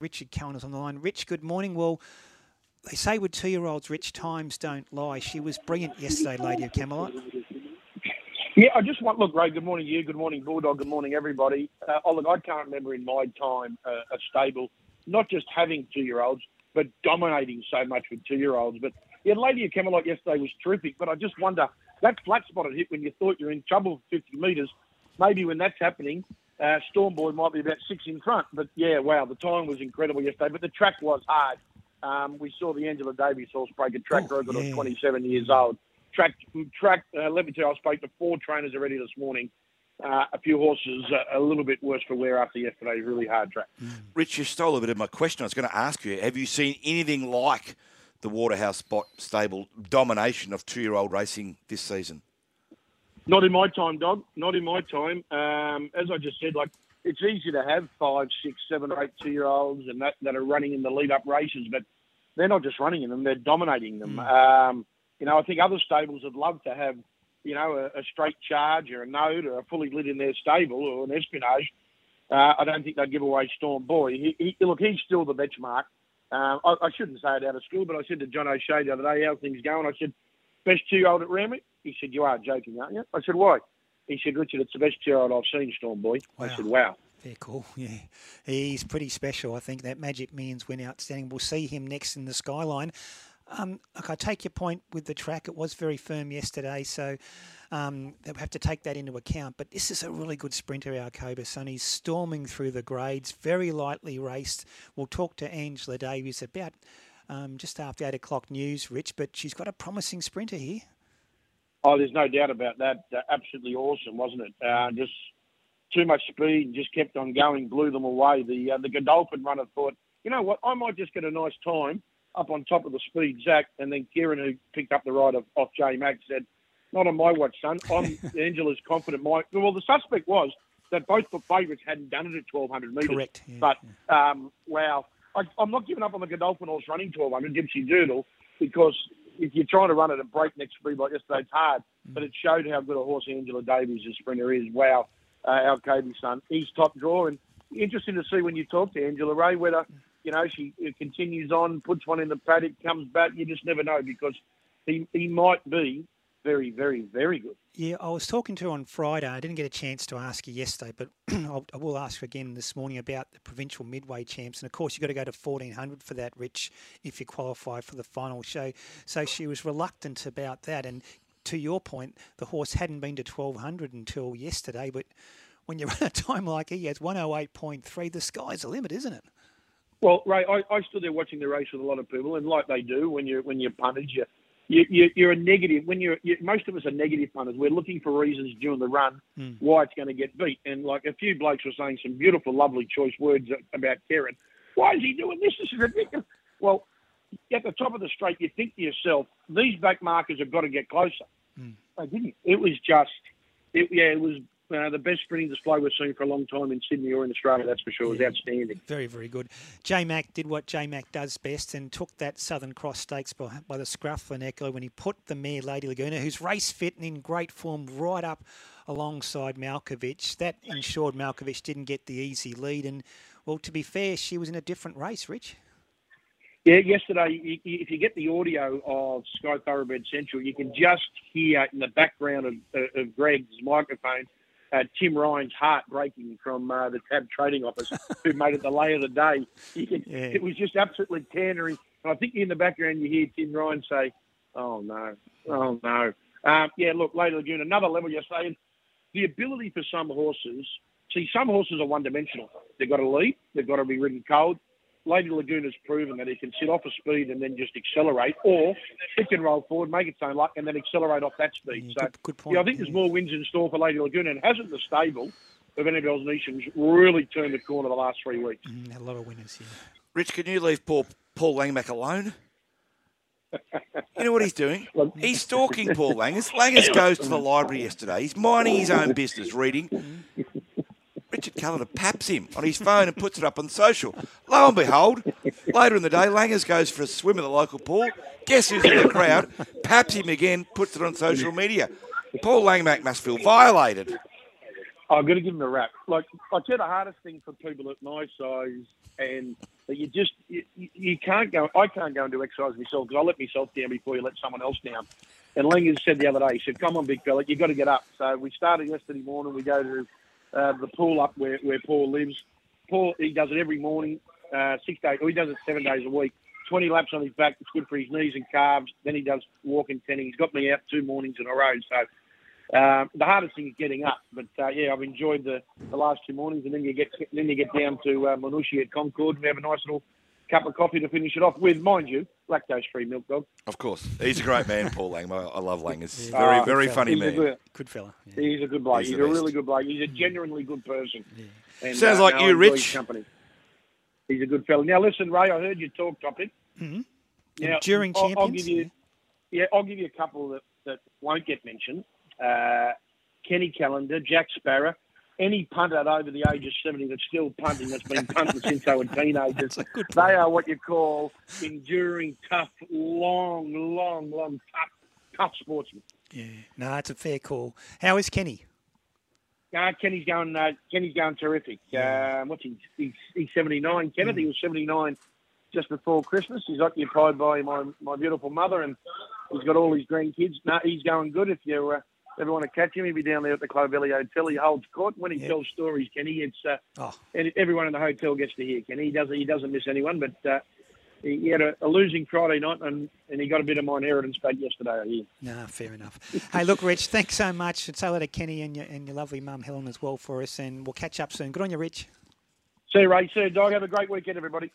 Richard Cowan is on the line. Rich, good morning. Well, they say with two-year-olds, Rich, times don't lie. She was brilliant yesterday, Lady of Camelot. Yeah, I just want look, Ray. Good morning, you. Good morning, Bulldog. Good morning, everybody. Uh, oh, look, I can't remember in my time uh, a stable not just having two-year-olds, but dominating so much with two-year-olds. But yeah, Lady of Camelot yesterday was terrific. But I just wonder that flat spotted hit when you thought you're in trouble for 50 metres. Maybe when that's happening, uh, Storm might be about six in front, but yeah, wow, the time was incredible yesterday. But the track was hard. Um, we saw the Angela Davies horse break a track oh, record yeah. at 27 years old. Track, track. Uh, let me tell you, I spoke to four trainers already this morning. Uh, a few horses uh, a little bit worse for wear after yesterday's really hard track. Mm. Rich, you stole a bit of my question. I was going to ask you: Have you seen anything like the Waterhouse Bott Stable domination of two-year-old racing this season? Not in my time, dog. Not in my time. Um, as I just said, like it's easy to have five, six, seven, eight two-year-olds and that, that are running in the lead-up races, but they're not just running in them; they're dominating them. Mm. Um, you know, I think other stables would love to have, you know, a, a straight charge or a note or a fully lit in their stable or an espionage. Uh, I don't think they'd give away Storm Boy. He, he, look, he's still the benchmark. Uh, I, I, shouldn't say it out of school, but I said to John O'Shea the other day, "How's things going?" I said, "Best two-year-old at Randwick." He said, You are joking, aren't you? I said, Why? He said, Richard, it's the best child I've seen, Storm Boy. Wow. I said, Wow. Very cool. Yeah, he's pretty special. I think that Magic Millions went outstanding. We'll see him next in the skyline. Um, look, I take your point with the track. It was very firm yesterday, so um, they'll have to take that into account. But this is a really good sprinter, Alcoba Son. He's storming through the grades, very lightly raced. We'll talk to Angela Davies about um, just after 8 o'clock news, Rich, but she's got a promising sprinter here. Oh, there's no doubt about that. Uh, absolutely awesome, wasn't it? Uh, just too much speed, just kept on going, blew them away. The uh, the Godolphin runner thought, you know what, I might just get a nice time up on top of the speed, Zach. And then Kerrin, who picked up the ride of, off J Mac, said, not on my watch, son. I'm Angela's confident. My well, the suspect was that both the favourites hadn't done it at 1200 metres. Correct. Yeah, but yeah. Um, wow, I, am not giving up on the Godolphin horse running 1200 Gypsy Doodle because if you're trying to run at a breakneck speed like yesterday, it's hard. Mm. But it showed how good a horse Angela Davies, a sprinter, is. Wow, uh, our Kobe son, he's top draw. And interesting to see when you talk to Angela Ray whether you know she continues on, puts one in the paddock, comes back. You just never know because he he might be very, very, very good. Yeah, I was talking to her on Friday. I didn't get a chance to ask her yesterday, but I will ask her again this morning about the provincial midway champs. And of course, you've got to go to 1400 for that, Rich, if you qualify for the final show. So she was reluctant about that. And to your point, the horse hadn't been to 1200 until yesterday. But when you run a time like he has 108.3, the sky's the limit, isn't it? Well, Ray, I, I stood there watching the race with a lot of people, and like they do when you when you're punted, you you, you, are a negative. When you're, you, most of us are negative punters. We're looking for reasons during the run mm. why it's going to get beat. And like a few blokes were saying some beautiful, lovely choice words about Kerrin. Why is he doing this? This is ridiculous. Well, at the top of the straight, you think to yourself, these back markers have got to get closer. Mm. They didn't. It was just, it, yeah, it was uh, the best sprinting display we've seen for a long time in Sydney or in Australia, that's for sure. It was yeah, outstanding. Very, very good. J Mac did what J Mac does best and took that Southern Cross Stakes by, by the scruff for Echo when he put the mare Lady Laguna, who's race fit and in great form, right up alongside Malkovich. That ensured Malkovich didn't get the easy lead. And, well, to be fair, she was in a different race, Rich. Yeah, yesterday, if you get the audio of Sky Thoroughbred Central, you can just hear in the background of, of Greg's microphone uh, Tim Ryan's heart breaking from uh, the Tab Trading Office, who made it the lay of the day. Yeah. It was just absolutely tantering. And I think in the background you hear Tim Ryan say, "Oh no, oh no." Um, yeah, look, Lady Laguna, another level you're saying. The ability for some horses, see, some horses are one-dimensional. They've got to lead, they've got to be ridden cold, Lady Laguna's proven that he can sit off a speed and then just accelerate, or it can roll forward, make its own luck, and then accelerate off that speed. Yeah, so, good, good point. Yeah, I think there's more wins in store for Lady Laguna, and hasn't the stable of Annabel Neasham's really turned the corner the last three weeks? Mm, a lot of winners here. Rich, can you leave Paul, Paul Langmack alone? you know what he's doing? He's stalking Paul Langers. Langers goes to the library yesterday. He's minding his own business, reading. Richard Callander paps him on his phone and puts it up on social. Lo and behold, later in the day, Langers goes for a swim at the local pool. Guess who's in the crowd? Paps him again, puts it on social media. Paul Langmack must feel violated. I'm going to give him a rap. Like I tell the hardest thing for people at my size, and you just you, you can't go. I can't go and do exercise myself because I let myself down before you let someone else down. And Langers said the other day, he said, "Come on, big fella, you've got to get up." So we started yesterday morning. We go to uh, the pool up where, where Paul lives. Paul he does it every morning, uh, six days. Or he does it seven days a week. 20 laps on his back. It's good for his knees and calves. Then he does walking, ten. He's got me out two mornings in a row. So um, the hardest thing is getting up, but uh, yeah, I've enjoyed the, the last two mornings, and then you get then you get down to uh, Manushi at Concord, we have a nice little cup of coffee to finish it off with, mind you, lactose-free milk dog. Of course, he's a great man, Paul Lang. I love Lang. He's yeah. very, uh, very funny man. Good, good fella. Yeah. He's a good bloke. He's, he's a best. really good bloke. He's a genuinely good person. Yeah. And, Sounds uh, like you, Rich. Company. He's a good fella. Now, listen, Ray, I heard you talk topic. Mm-hmm. Now, during I'll, champions, I'll give you, yeah, I'll give you a couple that, that won't get mentioned. Uh, Kenny Callander, Jack Sparrow, any punter over the age of 70 that's still punting that's been punting since they were teenagers. They are what you call enduring, tough, long, long, long, tough, tough sportsmen. Yeah, no, it's a fair call. How is Kenny? Uh, Kenny's going. Uh, Kenny's going terrific. Uh, what's he? He's, he's 79. Kenneth, mm. he was 79 just before Christmas. He's occupied by my, my beautiful mother, and he's got all his grandkids. No, he's going good. If you uh, ever want to catch him, he'll be down there at the Clovelly Hotel. He holds court when he tells stories. Kenny, it's uh, oh. and everyone in the hotel gets to hear Kenny. He doesn't he doesn't miss anyone, but. Uh, he had a, a, losing Friday night, and, and he got a bit of my inheritance back yesterday. I hear. No, fair enough. hey, look, Rich, thanks so much. And say hello to Kenny and your, and your lovely mum Helen as well for us, and we'll catch up soon. Good on you, Rich. See you, Ray. See you, Dog. Have a great weekend, everybody.